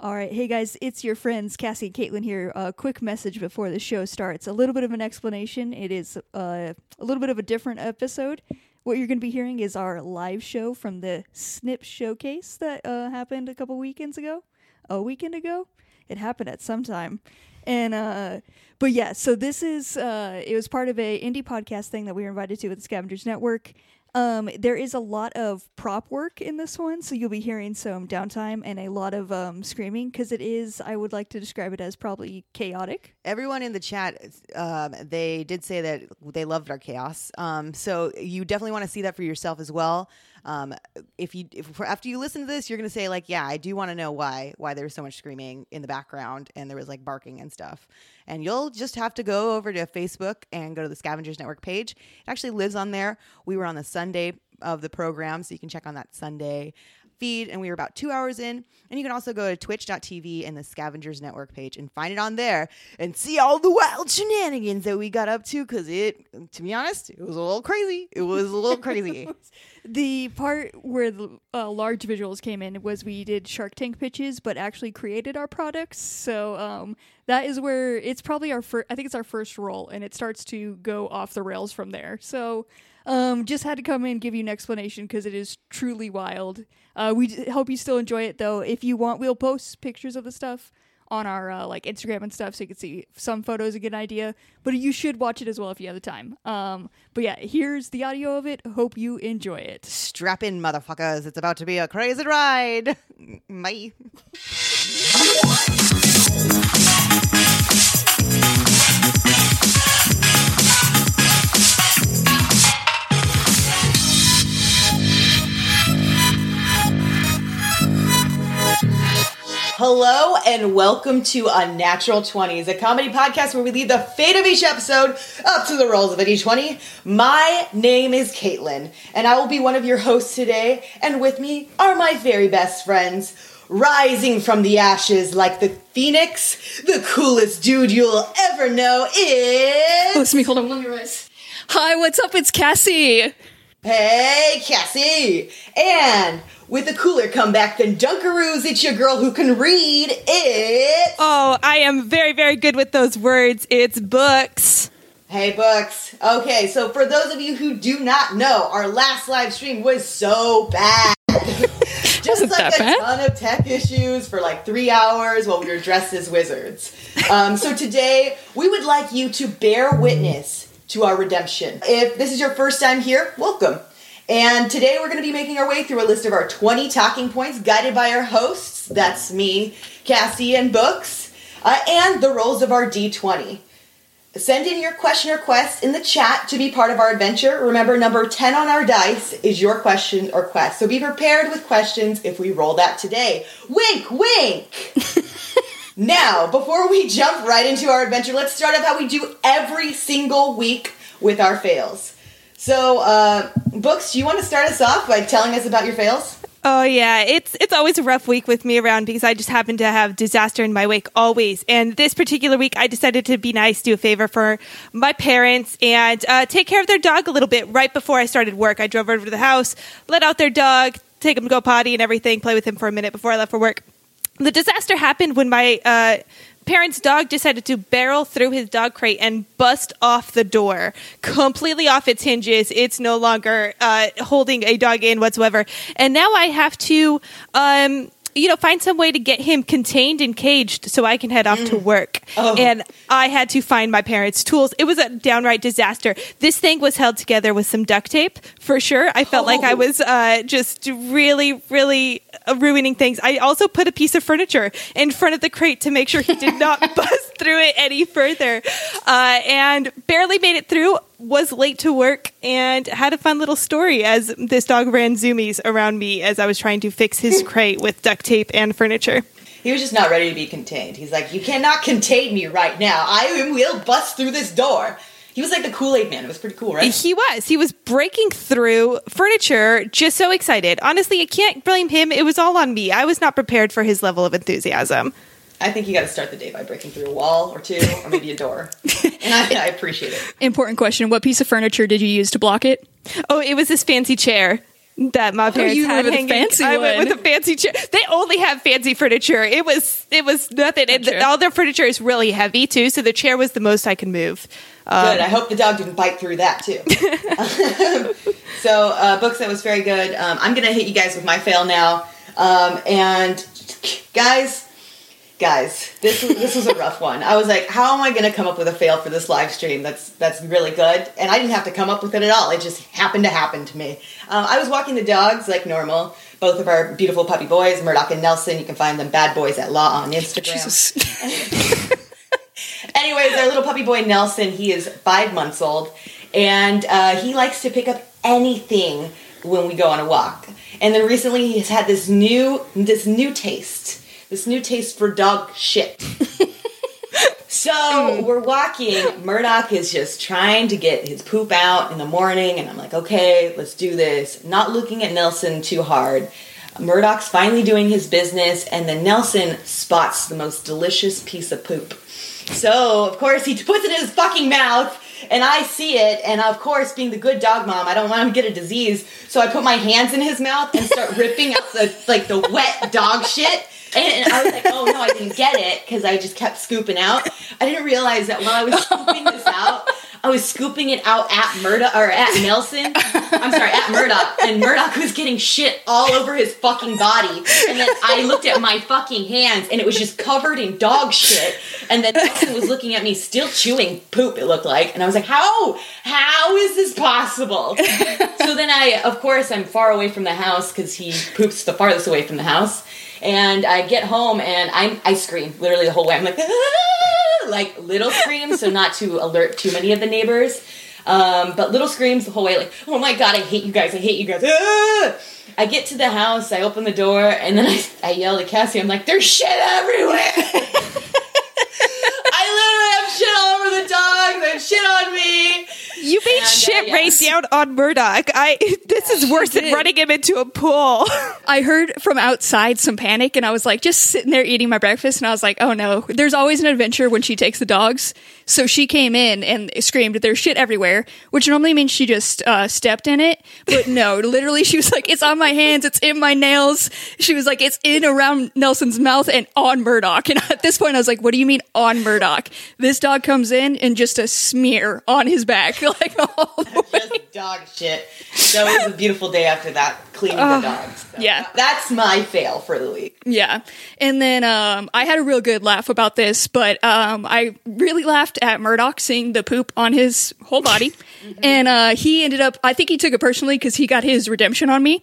All right, hey guys, it's your friends Cassie and Caitlin here. A quick message before the show starts. A little bit of an explanation. It is uh, a little bit of a different episode. What you're going to be hearing is our live show from the Snip Showcase that uh, happened a couple weekends ago. A weekend ago, it happened at some time, and uh, but yeah. So this is uh, it was part of a indie podcast thing that we were invited to with the Scavengers Network. Um, there is a lot of prop work in this one, so you'll be hearing some downtime and a lot of um, screaming because it is, I would like to describe it as probably chaotic. Everyone in the chat, um, they did say that they loved our chaos. Um, so you definitely want to see that for yourself as well. Um, if you if, after you listen to this, you're gonna say like, yeah, I do want to know why why there was so much screaming in the background and there was like barking and stuff. And you'll just have to go over to Facebook and go to the Scavengers Network page. It actually lives on there. We were on the Sunday of the program, so you can check on that Sunday feed and we were about two hours in and you can also go to twitch.tv and the scavengers network page and find it on there and see all the wild shenanigans that we got up to because it to be honest it was a little crazy it was a little crazy The part where the uh, large visuals came in was we did Shark Tank pitches, but actually created our products. So um, that is where it's probably our first. I think it's our first role, and it starts to go off the rails from there. So um, just had to come in and give you an explanation because it is truly wild. Uh, we d- hope you still enjoy it though. If you want, we'll post pictures of the stuff on our uh, like Instagram and stuff, so you can see some photos and get an idea. But you should watch it as well if you have the time. Um, but yeah, here's the audio of it. Hope you enjoy it. strap in motherfuckers it's about to be a crazy ride bye Hello and welcome to Unnatural 20s, a comedy podcast where we leave the fate of each episode up to the rolls of a d20. My name is Caitlin, and I will be one of your hosts today, and with me are my very best friends. Rising from the ashes like the phoenix, the coolest dude you'll ever know is. To me. Hold on. Let me rise. Hi, what's up? It's Cassie. Hey, Cassie! And with a cooler comeback than Dunkaroos, it's your girl who can read. It. Oh, I am very, very good with those words. It's books. Hey, Books. Okay, so for those of you who do not know, our last live stream was so bad. Just like a bad? ton of tech issues for like three hours while we were dressed as wizards. Um, so today, we would like you to bear witness to our redemption. If this is your first time here, welcome. And today we're going to be making our way through a list of our 20 talking points guided by our hosts. That's me, Cassie, and Books, uh, and the rolls of our D20. Send in your question or quest in the chat to be part of our adventure. Remember, number 10 on our dice is your question or quest. So be prepared with questions if we roll that today. Wink, wink! now, before we jump right into our adventure, let's start off how we do every single week with our fails. So, uh, Books, do you want to start us off by telling us about your fails? Oh yeah, it's it's always a rough week with me around because I just happen to have disaster in my wake always. And this particular week, I decided to be nice, do a favor for my parents, and uh, take care of their dog a little bit. Right before I started work, I drove over to the house, let out their dog, take him to go potty and everything, play with him for a minute before I left for work. The disaster happened when my uh, parents' dog decided to barrel through his dog crate and bust off the door, completely off its hinges. It's no longer uh, holding a dog in whatsoever, and now I have to. Um, you know, find some way to get him contained and caged so I can head off to work. And I had to find my parents' tools. It was a downright disaster. This thing was held together with some duct tape for sure. I felt like I Oh. was uh, just really, really uh, ruining things. I also put a piece of furniture in front of the crate to make sure he did not bust through it any further. Uh, and barely made it through. Was late to work and had a fun little story as this dog ran zoomies around me as I was trying to fix his crate with duct tape and furniture. He was just not ready to be contained. He's like, You cannot contain me right now. I will bust through this door. He was like the Kool Aid man. It was pretty cool, right? He was. He was breaking through furniture, just so excited. Honestly, I can't blame him. It was all on me. I was not prepared for his level of enthusiasm. I think you got to start the day by breaking through a wall or two, or maybe a door. and I, I appreciate it. Important question: What piece of furniture did you use to block it? Oh, it was this fancy chair. that my parents you had with a hanging. fancy I went one. with a fancy chair. They only have fancy furniture. It was it was nothing. And the, all their furniture is really heavy too, so the chair was the most I could move. Um, Good. I hope the dog didn't bite through that too. so, uh, books that was very good. Um, I'm gonna hit you guys with my fail now. Um, and guys, guys, this this was a rough one. I was like, how am I gonna come up with a fail for this live stream? That's that's really good. And I didn't have to come up with it at all. It just happened to happen to me. Um, I was walking the dogs like normal. Both of our beautiful puppy boys, Murdoch and Nelson. You can find them bad boys at Law on Instagram. Jesus. Anyways, our little puppy boy Nelson, he is five months old, and uh, he likes to pick up anything when we go on a walk. And then recently, he's had this new this new taste, this new taste for dog shit. so we're walking. Murdoch is just trying to get his poop out in the morning, and I'm like, okay, let's do this. Not looking at Nelson too hard. Murdoch's finally doing his business, and then Nelson spots the most delicious piece of poop. So, of course, he puts it in his fucking mouth, and I see it, and of course, being the good dog mom, I don't want him to get a disease, so I put my hands in his mouth and start ripping out the, like, the wet dog shit. And I was like, oh no, I didn't get it because I just kept scooping out. I didn't realize that while I was scooping this out, I was scooping it out at Murdoch or at Nelson. I'm sorry, at Murdoch, and Murdoch was getting shit all over his fucking body. And then I looked at my fucking hands, and it was just covered in dog shit. And then Nelson was looking at me, still chewing poop. It looked like, and I was like, how? How is this possible? so then I, of course, I'm far away from the house because he poops the farthest away from the house. And I get home and I'm I scream literally the whole way. I'm like, "Ah!" like little screams, so not to alert too many of the neighbors. Um, but little screams the whole way, like, oh my god, I hate you guys, I hate you guys. Ah! I get to the house, I open the door, and then I, I yell to Cassie, I'm like, there's shit everywhere! I literally have shit all over the dogs, have shit on me. You made And, uh, shit yes. rain down on Murdoch. I this is worse than running him into a pool. I heard from outside some panic, and I was like, just sitting there eating my breakfast, and I was like, oh no, there's always an adventure when she takes the dogs. So she came in and screamed, "There's shit everywhere," which normally means she just uh, stepped in it, but no, literally, she was like, "It's on my hands, it's in my nails." She was like, "It's in around Nelson's mouth and on Murdoch." And at this point, I was like, "What do you mean on Murdoch?" This dog comes in and just a smear on his back, like all the way. Just dog shit. So it was a beautiful day after that, cleaning the dogs. So yeah. That's my fail for the week. Yeah. And then um, I had a real good laugh about this, but um, I really laughed at Murdoch seeing the poop on his whole body. And uh, he ended up, I think he took it personally because he got his redemption on me.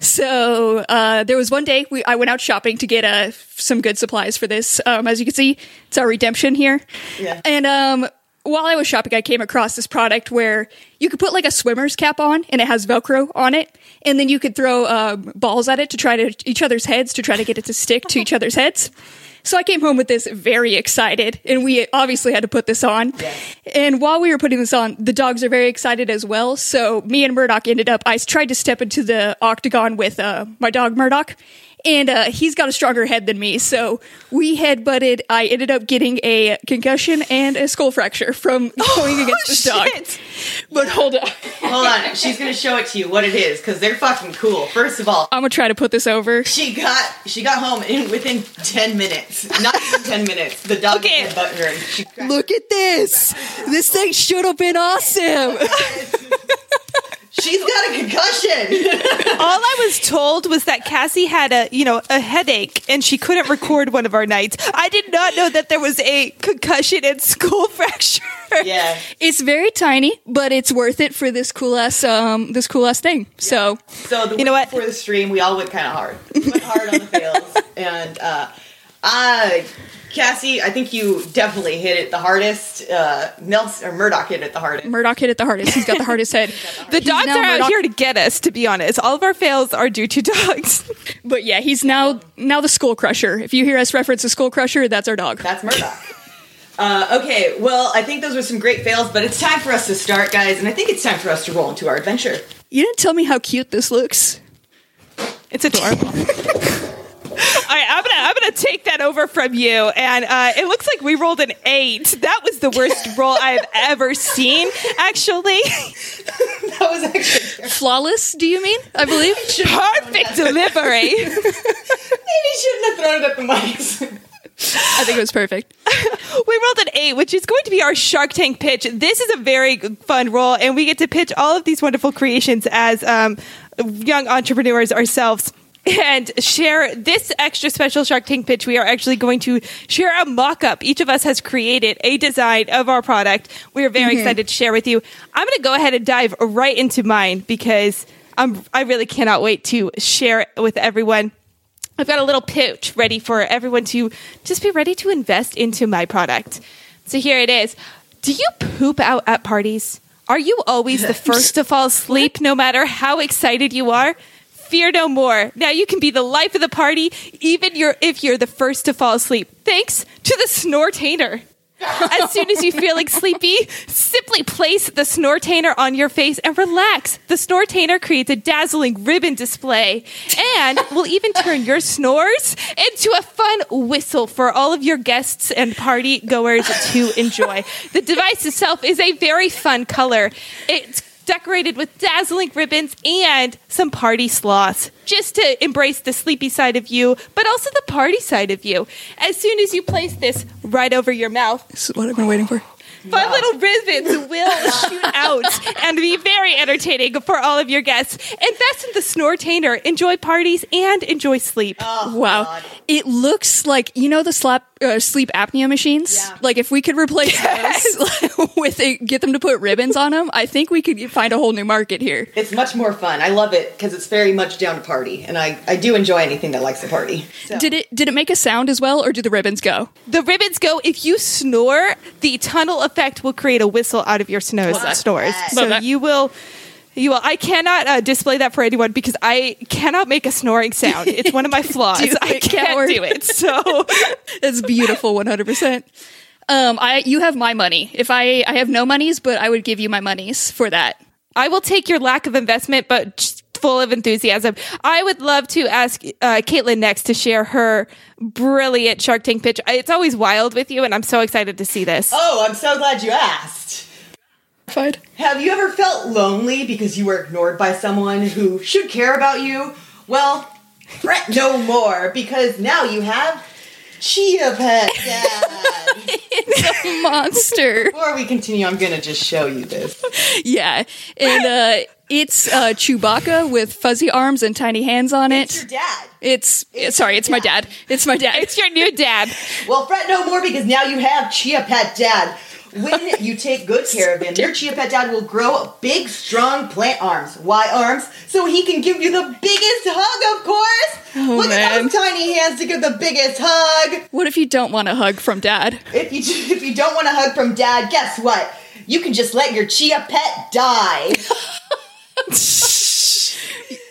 So uh, there was one day we, I went out shopping to get uh, some good supplies for this. Um, as you can see, it's our redemption here. Yeah. And um, while I was shopping, I came across this product where you could put like a swimmer's cap on and it has Velcro on it. And then you could throw um, balls at it to try to each other's heads to try to get it to stick to each other's heads. So I came home with this very excited, and we obviously had to put this on. And while we were putting this on, the dogs are very excited as well. So me and Murdoch ended up. I tried to step into the octagon with uh, my dog Murdoch, and uh, he's got a stronger head than me. So we head butted. I ended up getting a concussion and a skull fracture from going against this dog. But hold on, Hold on, she's gonna show it to you what it is because they're fucking cool. First of all, I'm gonna try to put this over. she got she got home in within ten minutes, not even ten minutes. The dog Okay. okay. butt her. And she Look at this. This thing should have been awesome. she's got a concussion. All I was told was that Cassie had a, you know, a headache and she couldn't record one of our nights. I did not know that there was a concussion and skull fracture. yeah. It's very tiny, but it's worth it for this cool ass um this cool ass thing. So So the You know what? before the stream, we all went kind of hard. We went hard on the fails, and uh, I, Cassie, I think you definitely hit it the hardest. Uh, Nelson or Murdoch hit it the hardest. Murdoch hit it the hardest. He's got the hardest head. The He's dogs now are out here to get us, to be honest. All of our fails are due to dogs. But yeah, he's now now the Skull Crusher. If you hear us reference the Skull Crusher, that's our dog. That's Murdoch. Uh, okay, well, I think those were some great fails, but it's time for us to start, guys, and I think it's time for us to roll into our adventure. You didn't tell me how cute this looks. It's adorable. All right, I'm gonna I'm gonna take that over from you, and uh, it looks like we rolled an eight. That was the worst roll I've ever seen. Actually, That was actually Flawless, do you mean? I believe. perfect delivery. maybe you shouldn't have thrown it at the mics. I think it was perfect. we rolled an eight, which is going to be our Shark Tank pitch. This is a very fun role, and we get to pitch all of these wonderful creations as um, young entrepreneurs ourselves. And share this extra special Shark Tank pitch. We are actually going to share a mock up. Each of us has created a design of our product. We are very mm-hmm. excited to share with you. I'm going to go ahead and dive right into mine because I'm, I really cannot wait to share it with everyone. I've got a little pitch ready for everyone to just be ready to invest into my product. So here it is. Do you poop out at parties? Are you always the first to fall asleep no matter how excited you are? Fear no more. Now you can be the life of the party even you're, if you're the first to fall asleep. Thanks to the Snortainer. As soon as you feel like sleepy, simply place the Snortainer on your face and relax. The Snortainer creates a dazzling ribbon display and will even turn your snores into a fun whistle for all of your guests and party goers to enjoy. The device itself is a very fun color. It's decorated with dazzling ribbons and some party sloths just to embrace the sleepy side of you, but also the party side of you. As soon as you place this right over your mouth, This is what I've been waiting for. Fun little ribbons will shoot out and be very entertaining for all of your guests. Invest in the Snortainer, enjoy parties, and enjoy sleep. wow. God. It looks like, you know, the slap, uh, sleep apnea machines? Yeah. Like, if we could replace those with a, get them to put ribbons on them, I think we could find a whole new market here. It's much more fun. I love it because it's very much down to party, and I, I do enjoy anything that likes to party. So. Did it did it make a sound as well, or do the ribbons go? The ribbons go if you snore, the tunnel effect will create a whistle out of your snores Love snores. that. So that. you will. You will. I cannot uh, display that for anyone because I cannot make a snoring sound. It's one of my flaws. Do I can't coward. do it. So It's beautiful, one hundred percent. Um, I you have my money. If I I have no monies, but I would give you my monies for that. I will take your lack of investment, but just full of enthusiasm. I would love to ask uh, Caitlin next to share her brilliant Shark Tank pitch. It's always wild with you, and I'm so excited to see this. Oh, I'm so glad you asked. Fine. Have you ever felt lonely because you were ignored by someone who should care about you? Well, fret no more because now you have Chia Pet Dad. Monster. Before we continue, I'm gonna just show you this. yeah, and uh, it's uh, Chewbacca with fuzzy arms and tiny hands on it. It's your dad. It's, It's sorry, your it's my dad. dad. It's my dad. It's your new dad. Well, fret no more because now you have Chia Pet Dad. When you take good care of him, your Chia Pet Dad will grow big, strong plant arms. Why arms? So he can give you the biggest hug, of course. Oh, Look at man. those tiny hands to give the biggest hug. What if you don't want a hug from dad? If you if you don't want a hug from Dad, guess what? You can just let your Chia Pet die.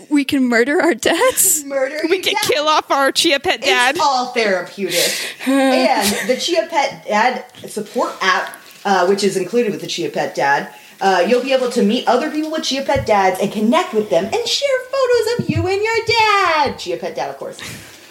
We can murder our dads. Murder. We can dad. kill off our Chia Pet dad. It's all therapeutic. and the Chia Pet Dad support app, uh, which is included with the Chia Pet Dad, uh, you'll be able to meet other people with Chia Pet Dads and connect with them and share photos of you and your dad. Chia Pet Dad, of course.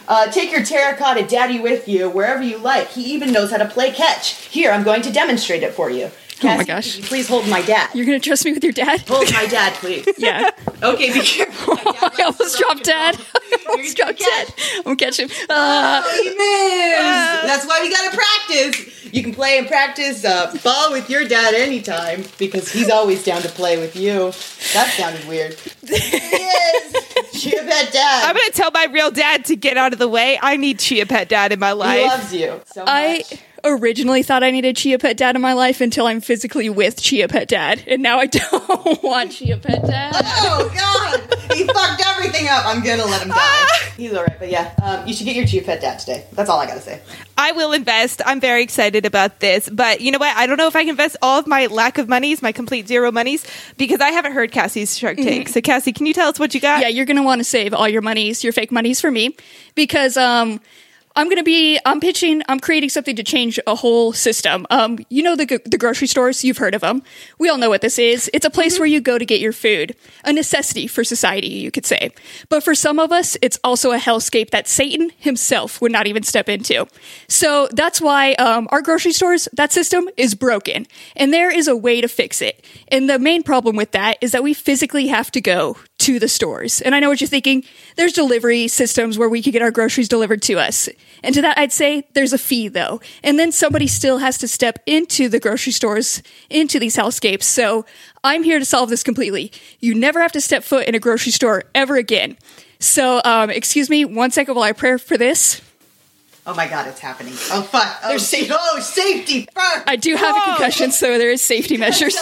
Uh, take your terracotta daddy with you wherever you like. He even knows how to play catch. Here, I'm going to demonstrate it for you. Oh my gosh. could you please hold my dad. You're gonna trust me with your dad? Hold my dad, please. Yeah. Okay, be careful. My dad I almost dropped and dad. I You're almost dropped dad. I'm gonna catch him. Uh, Oh, he missed. That's why we gotta practice. You can play and practice uh, ball with your dad anytime because he's always down to play with you. That sounded weird. There he is. Chia Pet Dad. I'm gonna tell my real dad to get out of the way. I need Chia Pet dad in my life. he loves you so much. I originally thought I needed Chia Pet Dad in my life until I'm physically with Chia Pet Dad, and now I don't want Chia Pet Dad. Oh God! He fucked everything up. I'm gonna let him die. He's alright, but yeah, um, you should get your Chia Pet Dad today. That's all I gotta say. I will invest. I'm very excited about this. But you know what? I don't know if I can invest all of my lack of monies, my complete zero monies, because I haven't heard Cassie's Shark Tank. So Cassie, can you tell us what you got? Yeah, you're gonna want to save all your monies, your fake monies for me, because um, I'm going to be, I'm pitching, I'm creating something to change a whole system. Um, you know, the, the grocery stores, you've heard of them. We all know what this is. It's a place where you go to get your food, a necessity for society, you could say. But for some of us, it's also a hellscape that Satan himself would not even step into. So that's why um, our grocery stores, that system is broken. And there is a way to fix it. And the main problem with that is that we physically have to go to the stores. And I know what you're thinking. There's delivery systems where we could get our groceries delivered to us. And to that, I'd say there's a fee though. And then somebody still has to step into the grocery stores, into these hellscapes. So I'm here to solve this completely. You never have to step foot in a grocery store ever again. So, um, excuse me one second while I pray for this. Oh my god, it's happening. Oh fuck. Oh, sa- oh safety first. I do have a concussion, so there is safety measures.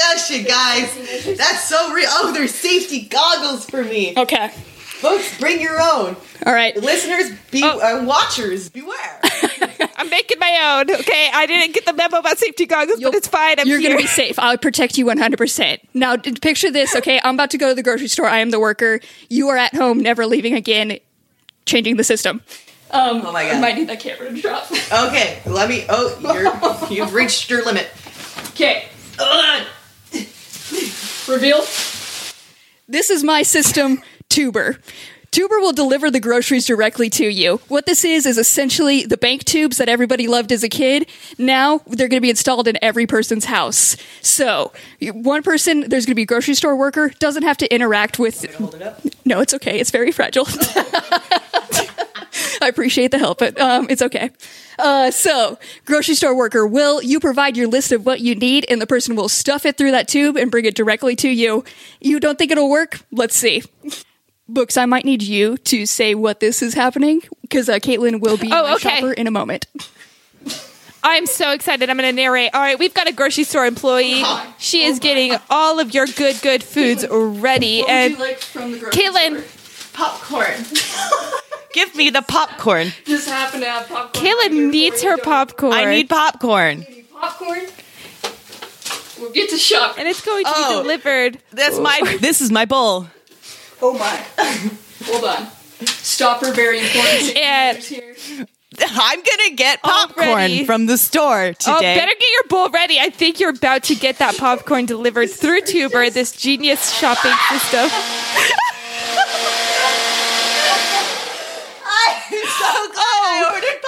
I you guys. That's so real. Oh, there's safety goggles for me. Okay. Folks, bring your own. All right. Listeners, be uh, watchers, beware. I'm making my own. Okay, I didn't get the memo about safety goggles, but it's fine. I'm You're going to be safe. I'll protect you 100%. Now, picture this, okay? I'm about to go to the grocery store. I am the worker. You are at home, never leaving again, changing the system. Um, Oh my god! I God. might need that camera to drop. Okay, let me. Oh, you're, you've reached your limit. Okay. Ugh. Reveal. This is my system, Tuber. Tuber will deliver the groceries directly to you. What this is is essentially the bank tubes that everybody loved as a kid. Now they're going to be installed in every person's house. So one person, there's going to be a grocery store worker, doesn't have to interact with. Hold it up. No, it's okay. It's very fragile. I appreciate the help, but um, it's okay. Uh, so, grocery store worker, will you provide your list of what you need, and the person will stuff it through that tube and bring it directly to you? You don't think it'll work? Let's see. Books, I might need you to say what this is happening because uh, Caitlin will be Oh, my okay. shopper in a moment. I'm so excited. I'm going to narrate. All right, we've got a grocery store employee. She is getting all of your good, good foods ready. And from the grocery Caitlin, popcorn. Give me the popcorn. Just happen to have popcorn. Caitlin needs her popcorn. I need popcorn. popcorn. We'll get to shop. and it's going to Oh. be delivered. That's my. This is my bowl. Oh my. Hold on. Stopper, very important. And- here. I'm gonna get popcorn Already. from the store oh, today. Oh, better get your bowl ready. I think you're about to get that popcorn delivered through Tuber, this genius shopping system. I'm so glad I ordered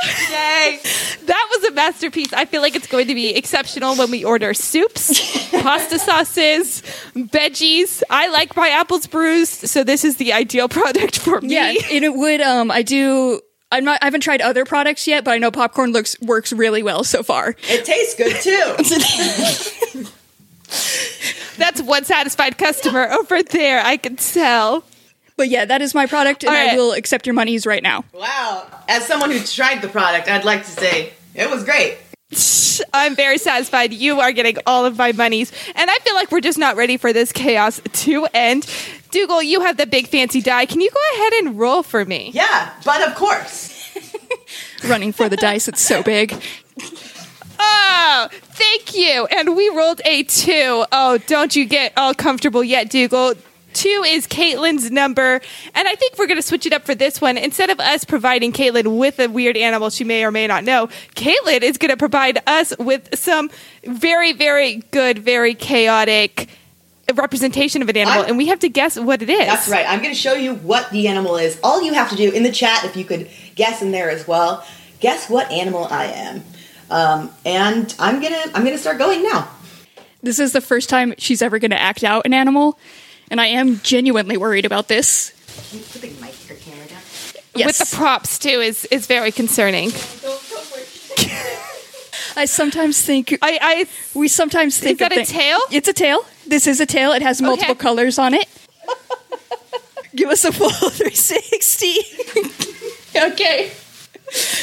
popcorn today. That was a masterpiece. I feel like it's going to be exceptional when we order soups, pasta sauces, veggies. I like my apples bruised, so this is the ideal product for me. Yeah, and it would. Um, I do. I'm not. I haven't tried other products yet, but I know popcorn looks works really well so far. It tastes good too. That's one satisfied customer over there. I can tell. But yeah, that is my product, and All I will accept your monies right now. wow. As someone who tried the product, I'd like to say it was great. I'm very satisfied. You are getting all of my monies. And I feel like we're just not ready for this chaos to end. Dougal, you have the big fancy die. Can you go ahead and roll for me? Yeah, but of course. Running for the dice, it's so big. Oh, thank you. And we rolled a two. Oh, don't you get all comfortable yet, Dougal. Two is Caitlin's number. And I think we're going to switch it up for this one. Instead of us providing Caitlin with a weird animal she may or may not know, Caitlin is going to provide us with some very, very good, very chaotic representation of an animal. I'm- and we have to guess what it is. That's right. I'm going to show you what the animal is. All you have to do in the chat, if you could guess in there as well, guess what animal I am. Um, and I'm gonna I'm gonna start going now. This is the first time she's ever going to act out an animal, and I am genuinely worried about this. Can you put the mic or camera down? Yes. With the props, too, is, is very concerning. I sometimes think I, I we sometimes think that of a tail? It's a tail. This is a tail. It has multiple Okay. colors on it. Give us a full 360. okay.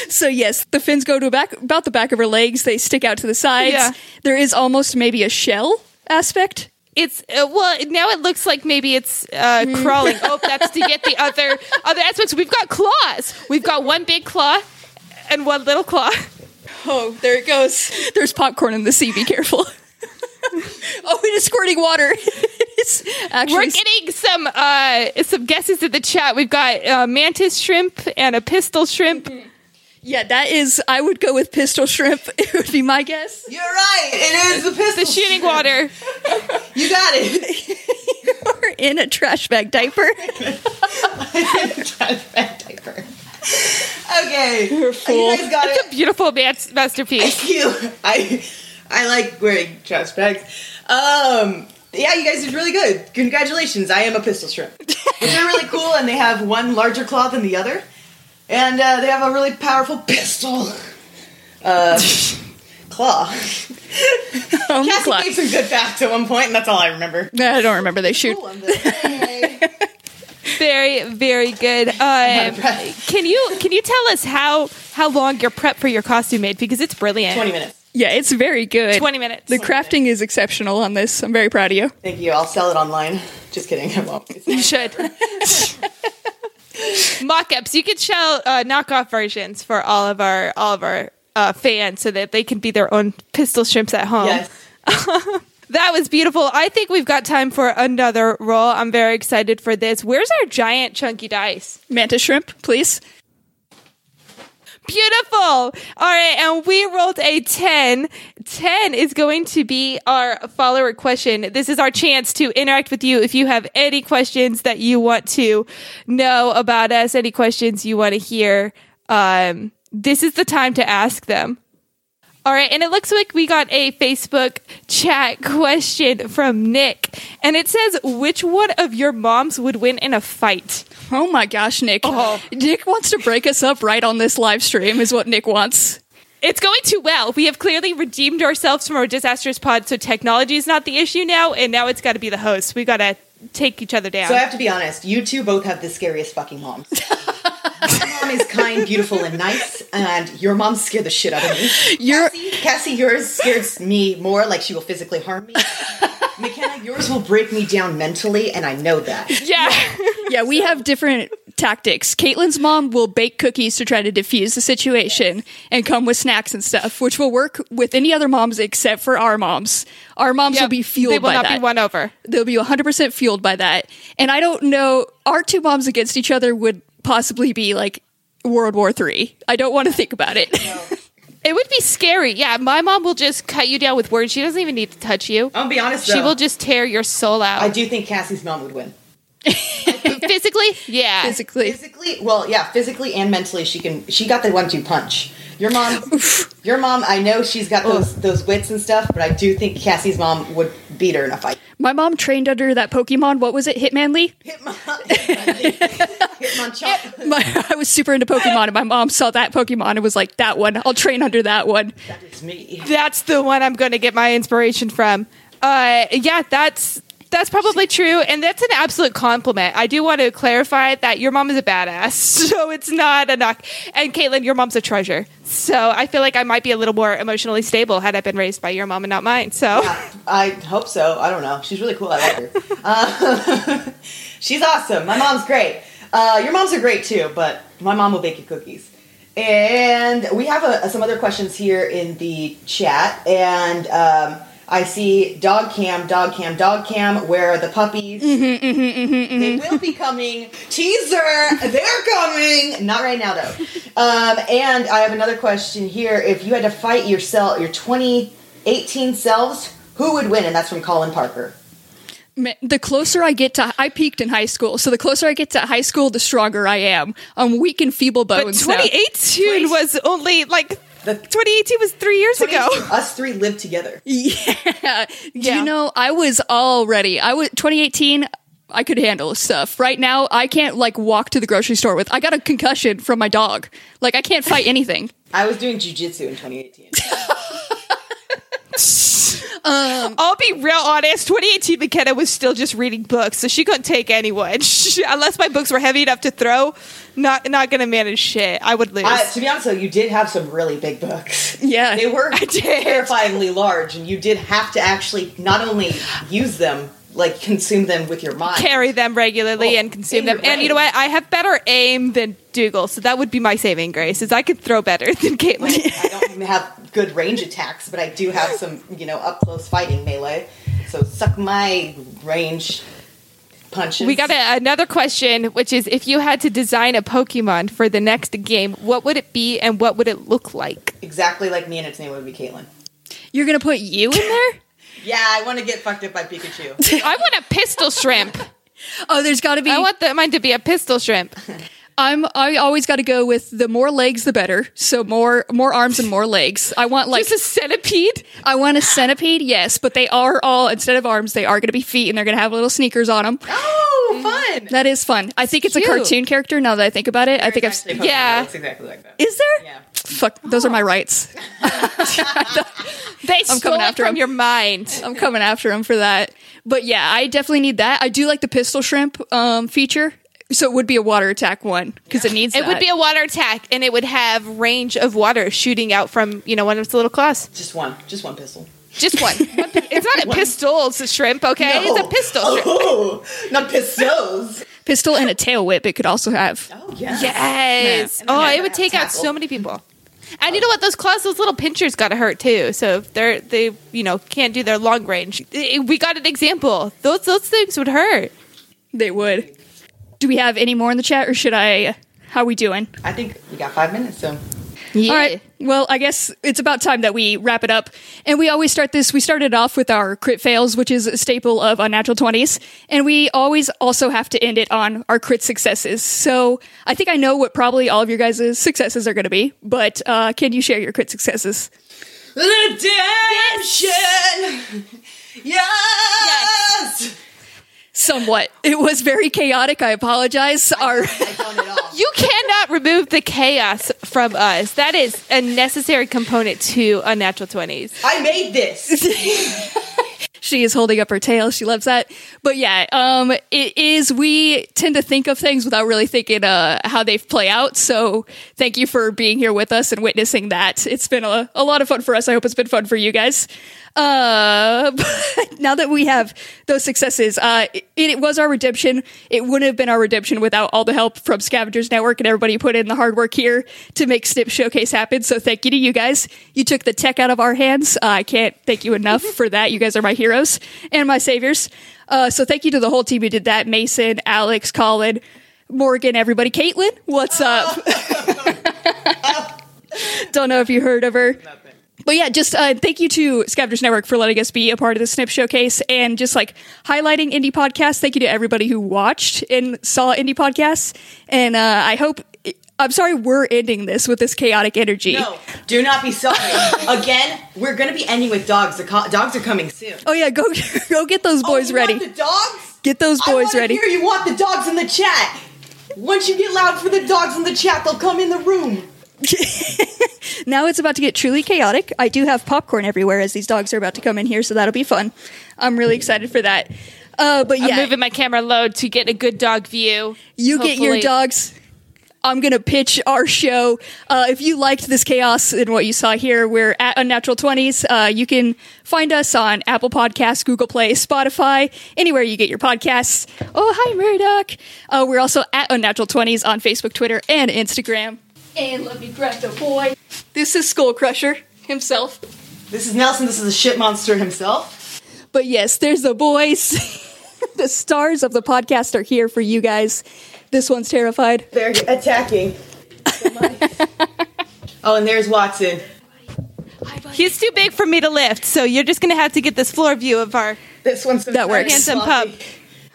So yes, the fins go to back about the back of her legs. They stick out to the sides. Yeah. There is almost maybe a shell aspect. It's uh, well now it looks like maybe it's uh, crawling. Oh, that's to get the other other aspects. We've got claws. We've got one big claw and one little claw. Oh, there it goes. There's popcorn in the sea. Be careful. oh, it is squirting water. it is actually We're getting some uh, some guesses in the chat. We've got uh, mantis shrimp and a pistol shrimp. Yeah, that is. I would go with pistol shrimp. It would be my guess. You're right. It is the pistol. The shooting shrimp. water. You got it. You're in a trash bag diaper. Trash bag diaper. Okay. You fool. guys got It's a beautiful mas- masterpiece. Thank you. I I like wearing trash bags. Um. Yeah, you guys did really good. Congratulations. I am a pistol shrimp. But they're really cool, and they have one larger claw than the other, and uh, they have a really powerful pistol. Uh, claw. Oh, my Cassie God. gave some good facts at one point, and that's all I remember. I don't remember. They shoot. Cool, Very, very good. Um, can you can you tell us how how long your prep for your costume made because it's brilliant. Twenty minutes. Yeah, it's very good. 20 minutes. The crafting is exceptional on this. I'm very proud of you. Thank you. I'll sell it online. Just kidding. I won't. You should. Mock-ups. You could show uh, knockoff versions for all of our all of our uh, fans so that they can be their own pistol shrimps at home. Yes. That was beautiful. I think we've got time for another roll. I'm very excited for this. Where's our giant chunky dice? Mantis shrimp, please. Beautiful. All right, and we rolled a 10. 10 is going to be our follower question. This is our chance to interact with you if you have any questions that you want to know about us, any questions you want to hear. Um, this is the time to ask them. All right, and it looks like we got a Facebook chat question from Nick, and it says, "Which one of your moms would win in a fight?" Oh my gosh, Nick. Oh. Nick wants to break us up right on this live stream, is what Nick wants. It's going too well. We have clearly redeemed ourselves from our disastrous pod, so technology is not the issue now, and now it's got to be the host. We got to take each other down. So I have to be honest. You two both have the scariest fucking moms. My mom is kind, beautiful, and nice, and your mom scared the shit out of me. You're Cassie, Cassie, yours scares me more, like she will physically harm me. McKenna, yours will break me down mentally, and I know that. yeah. yeah, we have different tactics. Caitlin's mom will bake cookies to try to diffuse the situation and come with snacks and stuff, which will work with any other moms except for our moms. Our moms will be fueled They will not that. be won over. They'll be 100% fueled by that. And I don't know, our two moms against each other would possibly be like World War Three. I don't want to think about it. It would be scary. Yeah, my mom will just cut you down with words. She doesn't even need to touch you. I'll be honest. She will just tear your soul out. I do think Cassie's mom would win. Physically, yeah. Physically. Physically, well, yeah, physically and mentally, she can. She got the one-two punch. Your mom, your mom. I know she's got those those wits and stuff, but I do think Cassie's mom would beat her in a fight. My mom trained under that Pokemon. What was it? Hitmonlee? Hitmon, Hitmon chop. My, I was super into Pokemon, and my mom saw that Pokemon and was like, "That one, I'll train under that one." That is me. That's the one I'm going to get my inspiration from. Uh, yeah, that's that's probably true, and that's an absolute compliment. I do want to clarify that your mom is a badass, so it's not a knock. And Caitlin, your mom's a treasure. So I feel like I might be a little more emotionally stable had I been raised by your mom and not mine. So I hope so. I don't know. She's really cool. I like her. Uh, she's awesome. My mom's great. Uh, your moms are great too, but my mom will bake you cookies. And we have a, some other questions here in the chat. And um, I see dog cam, dog cam, dog cam. Where are the puppies? Mm-hmm, mm-hmm, mm-hmm, they will be coming. Teaser. They're coming. Not right now though. Um, and I have another question here. If you had to fight yourself, your 2018 selves, who would win? And that's from Colin Parker. The closer I get to, I peaked in high school, so the closer I get to high school, the stronger I am. I'm weak and feeble but bones. now. 2018 was only like The 2018 was three years ago. Us three lived together. Yeah. Yeah. you know, I was all ready. I was 2018. I could handle stuff. Right now, I can't like walk to the grocery store with. I got a concussion from my dog. Like I can't fight anything. I was doing jujitsu in 2018. I'll be real honest. 2018 McKenna was still just reading books, so she couldn't take anyone unless my books were heavy enough to throw. Not not gonna manage shit. I would lose. Uh, to be honest, though, you did have some really big books. Yeah. They were I terrifyingly large, and you did have to actually not only use them, like consume them with your mind. Carry them regularly Oh, and consume them. And you know what? I have better aim than Dougal, so that would be my saving grace. Is I could throw better than Caitlin. I don't have good range attacks, but I do have some, you know, up close fighting melee. So suck my range punches. We got a, another question, which is if you had to design a Pokemon for the next game, what would it be and what would it look like? exactly like me, and its name would be Caitlin. You're gonna put you in there? Yeah, I want to get fucked up by Pikachu. I want a pistol shrimp. Oh, there's got to be. I want the, mine to be a pistol shrimp. I'm. I always got to go with the more legs, the better. So more, more arms and more legs. I want like Just a centipede. I want a centipede, yes, but they are all instead of arms, they are going to be feet, and they're going to have little sneakers on them. oh, fun! That is fun. I think it's a cartoon character. Now that I think about it, I think I've. Actually, Pokemon yeah. looks exactly like that. Is there? Yeah. Fuck, those are my rights. They stole coming it after from him. your mind. I'm coming after him for that. But yeah, I definitely need that. I do like the pistol shrimp um, feature, so it would be a water attack one because it needs. It would be a water attack, and it would have range of water shooting out from you know one of its little claws. Just one. Just one pistol. Just one. One pi- it's not a pistol. It's a shrimp. Okay, it's a pistol. Oh, shrimp. Oh, not pistols. pistol and a tail whip. It could also have. Oh, yeah. Yes. And Oh, it would take out so many people. And you know what? Those claws, those little pinchers, got to hurt too. So if they're they you know can't do their long range. We got an example. Those those things would hurt. They would. Do we have any more in the chat, or should I? How are we doing? I think we got five minutes, so. Yeah. All right. Well, I guess it's about time that we wrap it up. And we always start this. We started off with our crit fails, which is a staple of Unnatural 20s. And we always also have to end it on our crit successes. So I think I know what probably all of your guys' successes are going to be. But uh, can you share your crit successes? Redemption! Yes! Somewhat. It was very chaotic. I apologize. Our. I done it all. You cannot remove the chaos from us. That is a necessary component to Unnatural Twenties. I made this. She is holding up her tail. She loves that. But yeah, um, it is. We tend to think of things without really thinking uh, how they play out. So thank you for being here with us and witnessing that. It's been a, a lot of fun for us. I hope it's been fun for you guys. Uh, but now that we have those successes, uh, it, it was our redemption. It wouldn't have been our redemption without all the help from Scavengers Network and everybody who put in the hard work here to make Snip Showcase happen. So thank you to you guys. You took the tech out of our hands. Uh, I can't thank you enough for that. You guys are my heroes and my saviors. Uh, so thank you to the whole team who did that. Mason, Alex, Colin, Morgan, everybody. Caitlin, what's up? Don't know if you heard of her. But yeah, just uh, thank you to Scavengers Network for letting us be a part of the Snip Showcase and just like highlighting indie podcasts. Thank you to everybody who watched and saw indie podcasts. And uh, I hope, I'm sorry we're ending this with this chaotic energy. No, do not be sorry. Again, we're gonna be ending with dogs. The co- dogs are coming soon. Oh yeah, go go get those boys Oh, you ready. Want the dogs? Get those boys ready. Hear you want the dogs in the chat. Once you get loud for the dogs in the chat, they'll come in the room. now it's about to get truly chaotic. I do have popcorn everywhere as these dogs are about to come in here, so that'll be fun. I'm really excited for that. Uh, but I'm yeah, moving my camera low to get a good dog view. you get your dogs. I'm gonna pitch our show. Uh, if you liked this chaos and what you saw here, we're at Unnatural Twenties. Uh, you can find us on Apple Podcasts, Google Play, Spotify, anywhere you get your podcasts. Oh, hi Murdoch. Uh, we're also at Unnatural Twenties on Facebook, Twitter, and Instagram. And let me grab the boy. This is Skull Crusher himself. This is Nelson. This is the shit monster himself. But yes, there's the boys. the stars of the podcast are here for you guys. This one's terrified. They're attacking. oh, and there's Watson. He's too big for me to lift, so you're just gonna have to get this floor view of our This one's so That works. handsome pup.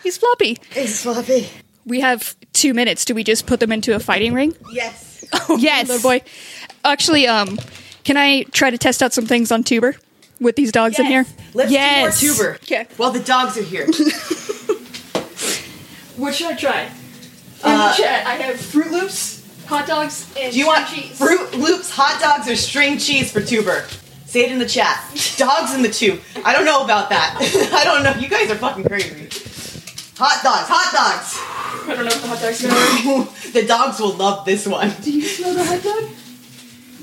He's floppy. It's fluffy. We have two minutes. Do we just put them into a fighting ring? Yes. Yes, Little boy. Actually, um, can I try to test out some things on Tuber with these dogs in here? Let's Yes. do more tuber. Okay. While the dogs are here. What should I try? In Uh, the chat, I have Fruit Loops, hot dogs, and Do you want cheese. Fruit Loops, hot dogs, or string cheese for tuber? Say it in the chat. Dogs in the tube. I don't know about that. I don't know. You guys are fucking crazy. Hot dogs, hot I don't know if the hot dogs are gonna work. dogs. the dogs will love this one. Do you smell the hot dog?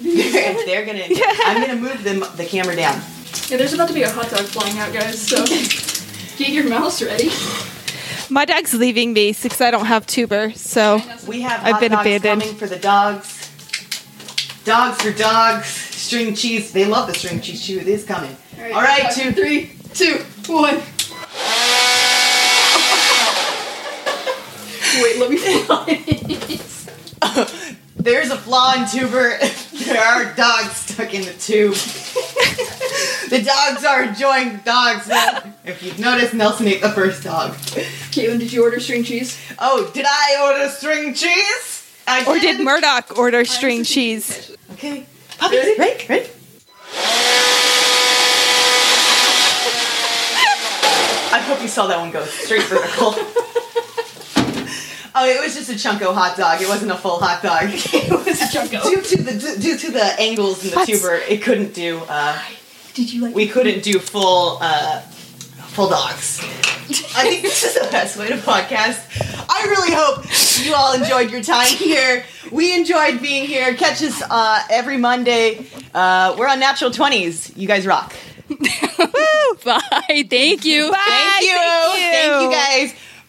They're gonna. I'm gonna move them the camera down. Yeah, there's about to be a hot dog flying out, guys. So get your mouse ready. my dog's leaving me because I don't have tuber. So We have I've hot been dogs abandoned. coming for the dogs. Dogs for dogs. String cheese. They love the string cheese too. It is coming. All right, two, three, two, One. Wait, let me find There's a flaw in tuber. there are dogs stuck in the tube. the dogs are enjoying the dogs. If you've noticed, Nelson ate the first dog. Caitlin, did you order string cheese? Oh, did I order string cheese? I Or did Murdoch order string cheese? Okay. Puppy, right? Right? I hope you saw that one go straight vertical. oh, it was just a chunko hot dog. It wasn't a full hot dog. it was a chunko. Due to the due to the angles in the tuber, it couldn't do. Uh, Did you like we couldn't do full uh, full dogs. I think this is the best way to podcast. I really hope you all enjoyed your time here. We enjoyed being here. Catch us uh, every Monday. Uh, we're Unnatural Twenties. You guys rock. Bye. Thank you. Bye. Thank you. Thank you. Thank you guys.